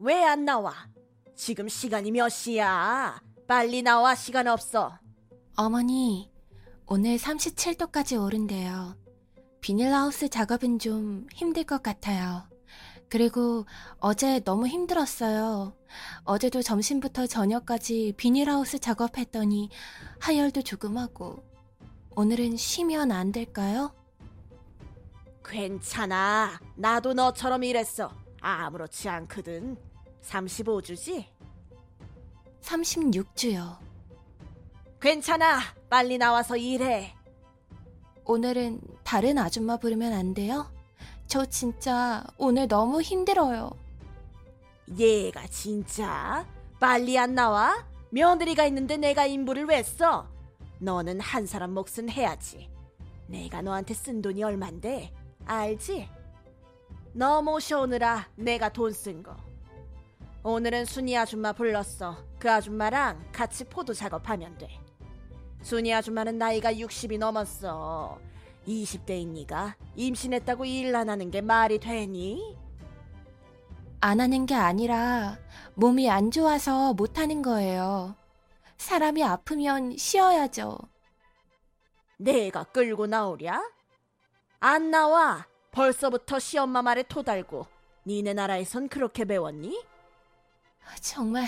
왜 안 나와? 지금 시간이 몇 시야? 빨리 나와, 시간 없어. 어머니, 오늘 37도까지 오른대요. 비닐하우스 작업은 좀 힘들 것 같아요. 그리고 어제 너무 힘들었어요. 어제도 점심부터 저녁까지 비닐하우스 작업했더니 하열도 조금 하고. 오늘은 쉬면 안 될까요? 괜찮아. 나도 너처럼 일했어. 아무렇지 않거든. 35주지? 36주요. 괜찮아. 빨리 나와서 일해. 오늘은 다른 아줌마 부르면 안 돼요? 저 진짜 오늘 너무 힘들어요. 얘가 진짜 빨리 안 나와? 며느리가 있는데 내가 인부를 왜 써? 너는 한 사람 몫은 해야지. 내가 너한테 쓴 돈이 얼만데 알지? 너 모셔오느라 내가 돈 쓴 거. 오늘은 순이 아줌마 불렀어. 그 아줌마랑 같이 포도 작업하면 돼. 순이 아줌마는 나이가 60이 넘었어. 20대인 니가 임신했다고 일 안 하는 게 말이 되니? 안 하는 게 아니라 몸이 안 좋아서 못 하는 거예요. 사람이 아프면 쉬어야죠. 내가 끌고 나오랴? 안 나와. 벌써부터 시엄마 말에 토달고. 니네 나라에선 그렇게 배웠니? 정말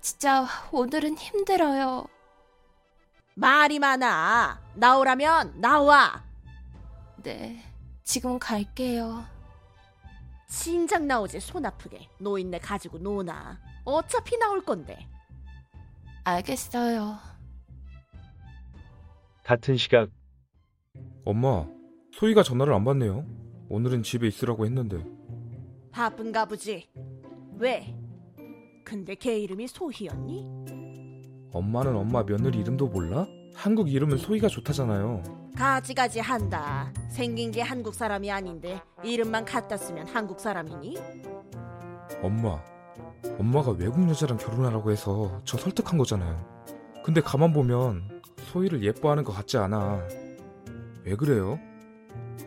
진짜 오늘은 힘들어요. 말이 많아. 나오라면 나와. 네, 지금 갈게요. 진작 나오지 손 아프게. 노인네 가지고 노나. 어차피 나올 건데. 알겠어요. 같은 시각 엄마, 소희가 전화를 안 받네요. 오늘은 집에 있으라고 했는데. 바쁜가 보지. 왜? 근데 걔 이름이 소희였니? 엄마는 엄마 며느리 이름도 몰라? 한국 이름은 소희가 좋다잖아요. 가지가지 한다. 생긴 게 한국 사람이 아닌데 이름만 갖다 쓰면 한국 사람이니? 엄마, 엄마가 외국 여자랑 결혼하라고 해서 저 설득한 거잖아요. 근데 가만 보면 소희를 예뻐하는 것 같지 않아. 왜 그래요?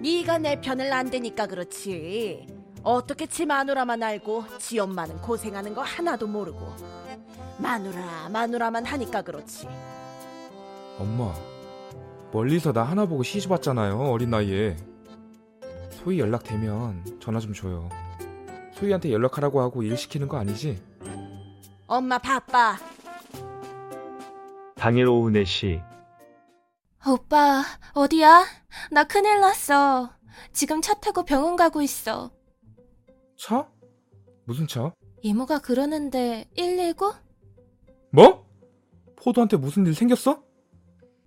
네가 내 편을 안 대니까 그렇지. 어떻게 지 마누라만 알고 지 엄마는 고생하는 거 하나도 모르고 마누라 마누라만 하니까 그렇지. 엄마, 멀리서 나 하나 보고 시집 왔잖아요. 어린 나이에. 소희 연락되면 전화 좀 줘요. 소희한테 연락하라고 하고 일 시키는 거 아니지? 엄마 바빠. 당일 오후 4시 오빠, 어디야? 나 큰일 났어. 지금 차 타고 병원 가고 있어. 차? 무슨 차? 이모가 그러는데 119? 뭐? 포도한테 무슨 일 생겼어?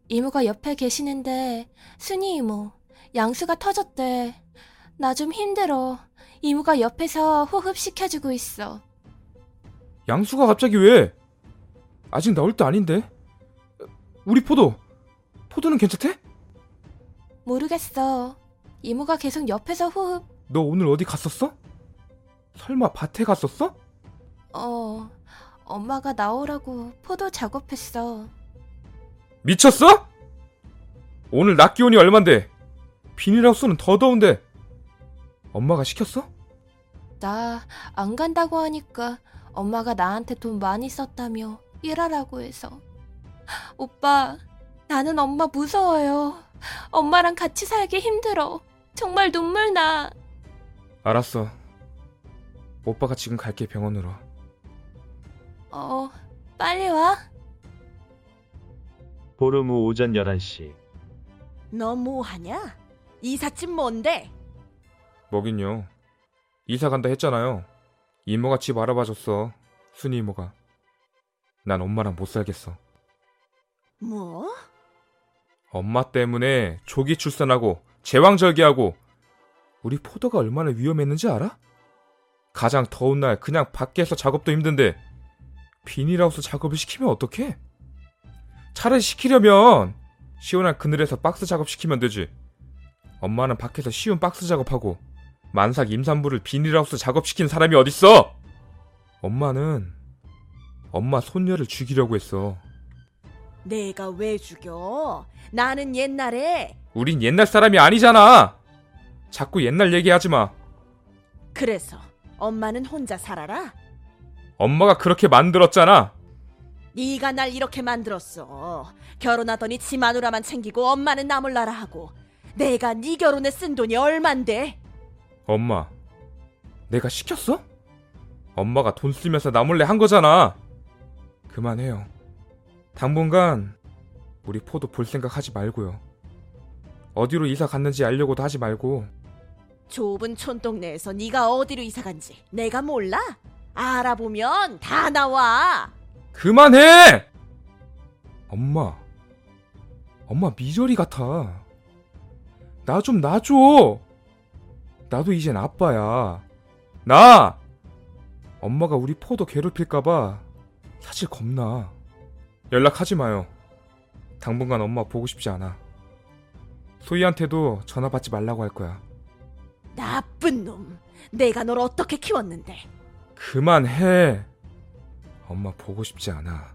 이모가 옆에 계시는데 순이 이모 양수가 터졌대. 나 좀 힘들어. 이모가 옆에서 호흡 시켜주고 있어. 양수가 갑자기 왜? 아직 나올 때 아닌데? 우리 포도, 포도는 괜찮대? 모르겠어. 이모가 계속 옆에서 호흡. 너 오늘 어디 갔었어? 설마 밭에 갔었어? 어, 엄마가 나오라고 포도 작업했어. 미쳤어? 오늘 낮 기온이 얼만데? 비닐하우스는 더 더운데. 엄마가 시켰어? 나 안 간다고 하니까 엄마가 나한테 돈 많이 썼다며 일하라고 해서. 오빠, 나는 엄마 무서워요. 엄마랑 같이 살기 힘들어. 정말 눈물 나. 알았어. 오빠가 지금 갈게 병원으로. 어, 빨리 와. 보름 후 오전 11시 너 뭐하냐? 이삿짐 뭔데? 뭐긴요. 이사 간다 했잖아요. 이모가 집 알아봐줬어. 순이 이모가. 난 엄마랑 못 살겠어. 뭐? 엄마 때문에 조기 출산하고 제왕절개하고 우리 포도가 얼마나 위험했는지 알아? 가장 더운 날 그냥 밖에서 작업도 힘든데 비닐하우스 작업을 시키면 어떡해? 차라리 시키려면 시원한 그늘에서 박스 작업 시키면 되지. 엄마는 밖에서 쉬운 박스 작업하고 만삭 임산부를 비닐하우스 작업시킨 사람이 어딨어? 엄마는 엄마 손녀를 죽이려고 했어. 내가 왜 죽여? 나는 옛날에 우린 옛날 사람이 아니잖아. 자꾸 옛날 얘기하지 마. 그래서 엄마는 혼자 살아라. 엄마가 그렇게 만들었잖아. 네가 날 이렇게 만들었어. 결혼하더니 지 마누라만 챙기고 엄마는 나 몰라라 하고. 내가 네 결혼에 쓴 돈이 얼만데? 엄마, 내가 시켰어? 엄마가 돈 쓰면서 나 몰래 한 거잖아. 그만해요. 당분간 우리 포도 볼 생각 하지 말고요. 어디로 이사 갔는지 알려고도 하지 말고 좁은 촌동네에서 네가 어디로 이사 간지 내가 몰라? 알아보면 다 나와. 그만해! 엄마, 엄마 미저리 같아. 나 좀 놔줘. 나도 이젠 아빠야. 나! 엄마가 우리 포도 괴롭힐까봐 사실 겁나. 연락하지 마요. 당분간 엄마 보고 싶지 않아. 소희한테도 전화 받지 말라고 할 거야. 나쁜 놈. 내가 널 어떻게 키웠는데? 그만해. 엄마 보고 싶지 않아.